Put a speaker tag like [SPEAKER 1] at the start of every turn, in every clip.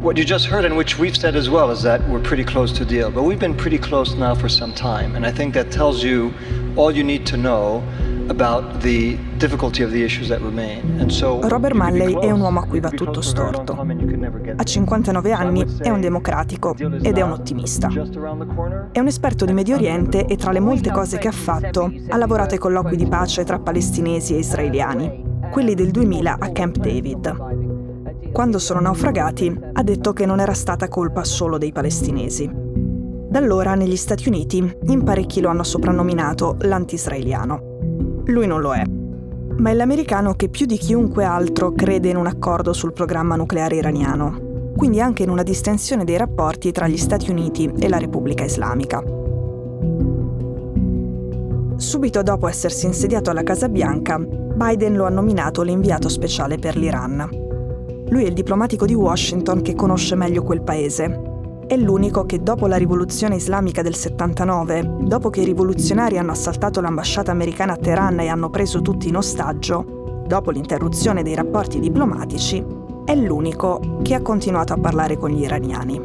[SPEAKER 1] What you just heard, and which we've said as well, is that we're pretty close to deal. But we've been pretty close now for some time, and I think that tells you all you need to know about the difficulty of the issues that remain. And so
[SPEAKER 2] Robert Malley è un uomo a cui va tutto storto. Ha 59 anni, è un democratico ed è un ottimista. È un esperto di Medio Oriente e tra le molte cose che ha fatto ha lavorato ai colloqui di pace tra palestinesi e israeliani, quelli del 2000 a Camp David quando sono naufragati, ha detto che non era stata colpa solo dei palestinesi. Da allora negli Stati Uniti in parecchi lo hanno soprannominato l'anti-israeliano. Lui non lo è, ma è l'americano che più di chiunque altro crede in un accordo sul programma nucleare iraniano, quindi anche in una distensione dei rapporti tra gli Stati Uniti e la Repubblica Islamica. Subito dopo essersi insediato alla Casa Bianca, Biden lo ha nominato l'inviato speciale per l'Iran lui è il diplomatico di Washington che conosce meglio quel paese. È l'unico che dopo la rivoluzione islamica del 79, dopo che i rivoluzionari hanno assaltato l'ambasciata americana a Teheran e hanno preso tutti in ostaggio, dopo l'interruzione dei rapporti diplomatici, è l'unico che ha continuato a parlare con gli iraniani.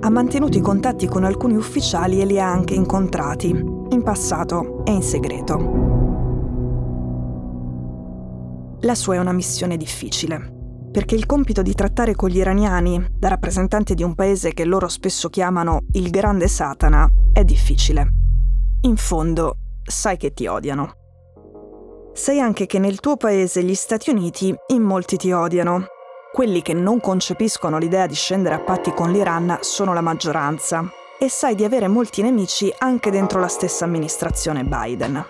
[SPEAKER 2] Ha mantenuto i contatti con alcuni ufficiali e li ha anche incontrati, in passato e in segreto. La sua è una missione difficile perché il compito di trattare con gli iraniani, da rappresentante di un paese che loro spesso chiamano il grande Satana, è difficile. In fondo, sai che ti odiano. Sai anche che nel tuo paese, gli Stati Uniti, in molti ti odiano. Quelli che non concepiscono l'idea di scendere a patti con l'Iran sono la maggioranza. E sai di avere molti nemici anche dentro la stessa amministrazione Biden.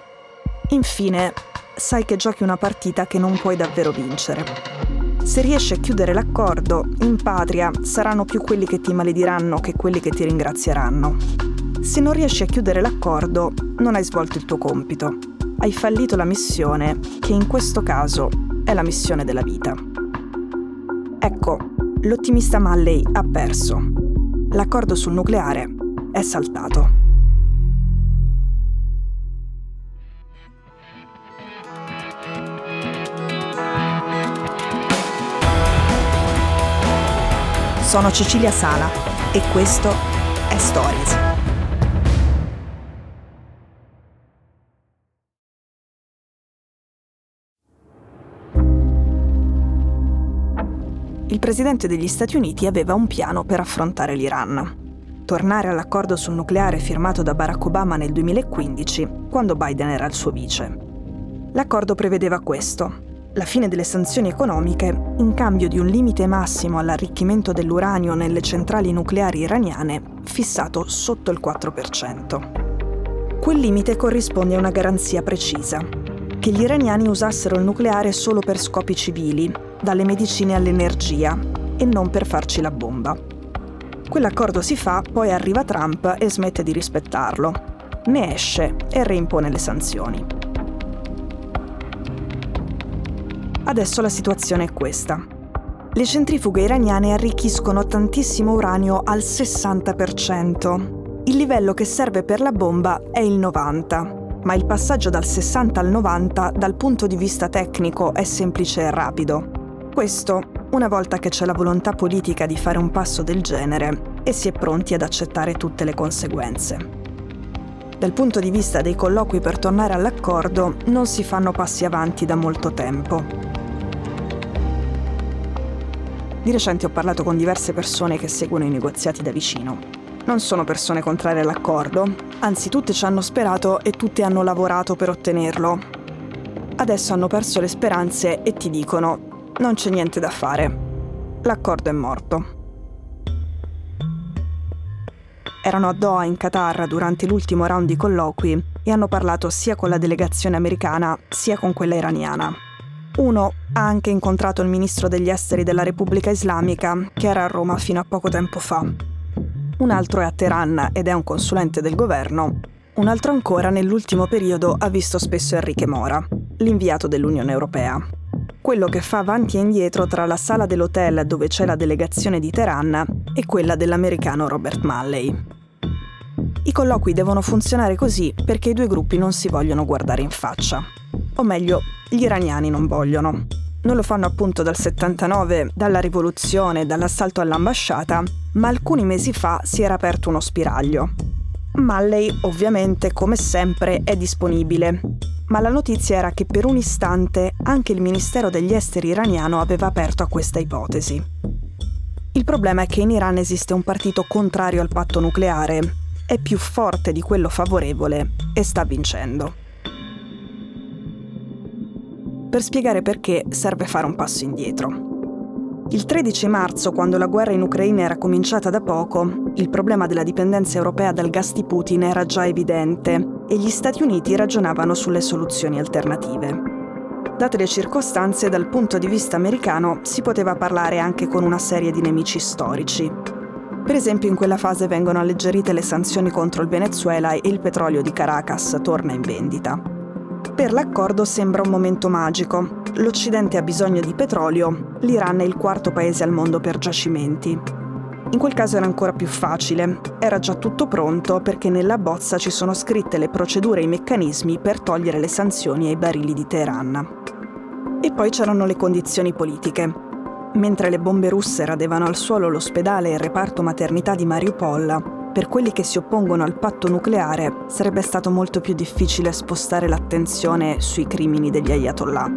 [SPEAKER 2] Infine, sai che giochi una partita che non puoi davvero vincere. Se riesci a chiudere l'accordo, in patria saranno più quelli che ti malediranno che quelli che ti ringrazieranno. Se non riesci a chiudere l'accordo, non hai svolto il tuo compito. Hai fallito la missione, che in questo caso è la missione della vita. Ecco, l'ottimista Malley ha perso. L'accordo sul nucleare è saltato. Sono Cecilia Sala e questo è Stories. Il presidente degli Stati Uniti aveva un piano per affrontare l'Iran. Tornare all'accordo sul nucleare firmato da Barack Obama nel 2015, quando Biden era il suo vice. L'accordo prevedeva questo, la fine delle sanzioni economiche in cambio di un limite massimo all'arricchimento dell'uranio nelle centrali nucleari iraniane fissato sotto il 4%. Quel limite corrisponde a una garanzia precisa, che gli iraniani usassero il nucleare solo per scopi civili, dalle medicine all'energia, e non per farci la bomba. Quell'accordo si fa, poi arriva Trump e smette di rispettarlo. Ne esce e reimpone le sanzioni. Adesso la situazione è questa. Le centrifughe iraniane arricchiscono tantissimo uranio al 60%. Il livello che serve per la bomba è il 90%, ma il passaggio dal 60 al 90 dal punto di vista tecnico è semplice e rapido. Questo una volta che c'è la volontà politica di fare un passo del genere e si è pronti ad accettare tutte le conseguenze. Dal punto di vista dei colloqui per tornare all'accordo non si fanno passi avanti da molto tempo. Di recente ho parlato con diverse persone che seguono i negoziati da vicino. Non sono persone contrarie all'accordo, anzi tutte ci hanno sperato e tutte hanno lavorato per ottenerlo. Adesso hanno perso le speranze e ti dicono, non c'è niente da fare. L'accordo è morto. Erano a Doha in Qatar durante l'ultimo round di colloqui e hanno parlato sia con la delegazione americana sia con quella iraniana. Uno ha anche incontrato il ministro degli esteri della Repubblica Islamica, che era a Roma fino a poco tempo fa. Un altro è a Teheran ed è un consulente del governo. Un altro ancora nell'ultimo periodo ha visto spesso Enrique Mora, l'inviato dell'Unione Europea. Quello che fa avanti e indietro tra la sala dell'hotel dove c'è la delegazione di Teheran e quella dell'americano Robert Malley. I colloqui devono funzionare così perché i due gruppi non si vogliono guardare in faccia o meglio, gli iraniani non vogliono. Non lo fanno appunto dal 79, dalla rivoluzione, dall'assalto all'ambasciata, ma alcuni mesi fa si era aperto uno spiraglio. Malley, ovviamente, come sempre, è disponibile, ma la notizia era che per un istante anche il Ministero degli Esteri iraniano aveva aperto a questa ipotesi. Il problema è che in Iran esiste un partito contrario al patto nucleare, è più forte di quello favorevole e sta vincendo. Per spiegare perché serve fare un passo indietro. Il 13 marzo, quando la guerra in Ucraina era cominciata da poco, il problema della dipendenza europea dal gas di Putin era già evidente e gli Stati Uniti ragionavano sulle soluzioni alternative. Date le circostanze, dal punto di vista americano si poteva parlare anche con una serie di nemici storici. Per esempio in quella fase vengono alleggerite le sanzioni contro il Venezuela e il petrolio di Caracas torna in vendita. Per l'accordo sembra un momento magico. L'Occidente ha bisogno di petrolio, l'Iran è il quarto paese al mondo per giacimenti. In quel caso era ancora più facile, era già tutto pronto perché nella bozza ci sono scritte le procedure e i meccanismi per togliere le sanzioni ai barili di Teheran. E poi c'erano le condizioni politiche. Mentre le bombe russe radevano al suolo l'ospedale e il reparto maternità di Mariupol, per quelli che si oppongono al patto nucleare sarebbe stato molto più difficile spostare l'attenzione sui crimini degli ayatollah.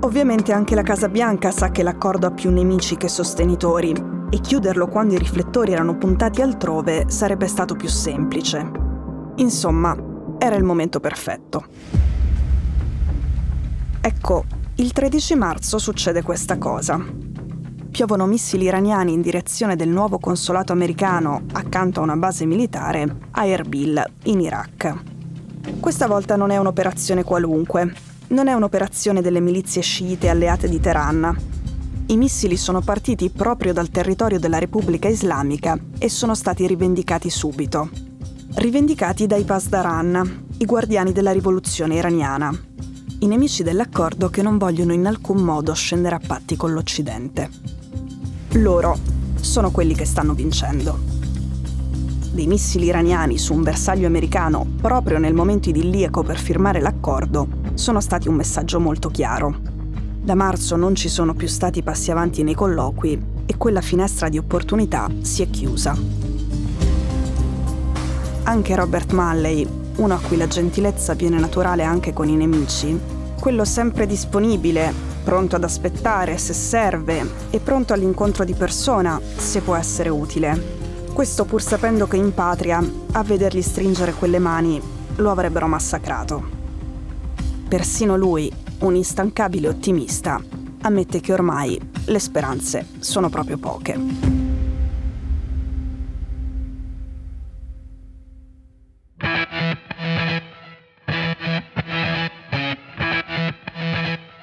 [SPEAKER 2] Ovviamente anche la Casa Bianca sa che l'accordo ha più nemici che sostenitori e chiuderlo quando i riflettori erano puntati altrove sarebbe stato più semplice. Insomma, era il momento perfetto. Ecco, il 13 marzo succede questa cosa piovono missili iraniani in direzione del nuovo consolato americano accanto a una base militare a Erbil, in Iraq. Questa volta non è un'operazione qualunque, non è un'operazione delle milizie sciite alleate di Teheran. I missili sono partiti proprio dal territorio della Repubblica Islamica e sono stati rivendicati subito. Rivendicati dai Pasdaran, i guardiani della rivoluzione iraniana, i nemici dell'accordo che non vogliono in alcun modo scendere a patti con l'Occidente loro sono quelli che stanno vincendo. Dei missili iraniani su un bersaglio americano proprio nel momento idilliaco per firmare l'accordo sono stati un messaggio molto chiaro. Da marzo non ci sono più stati passi avanti nei colloqui e quella finestra di opportunità si è chiusa. Anche Robert Malley, uno a cui la gentilezza viene naturale anche con i nemici, quello sempre disponibile pronto ad aspettare se serve e pronto all'incontro di persona se può essere utile. Questo pur sapendo che in patria, a vedergli stringere quelle mani, lo avrebbero massacrato. Persino lui, un instancabile ottimista, ammette che ormai le speranze sono proprio poche.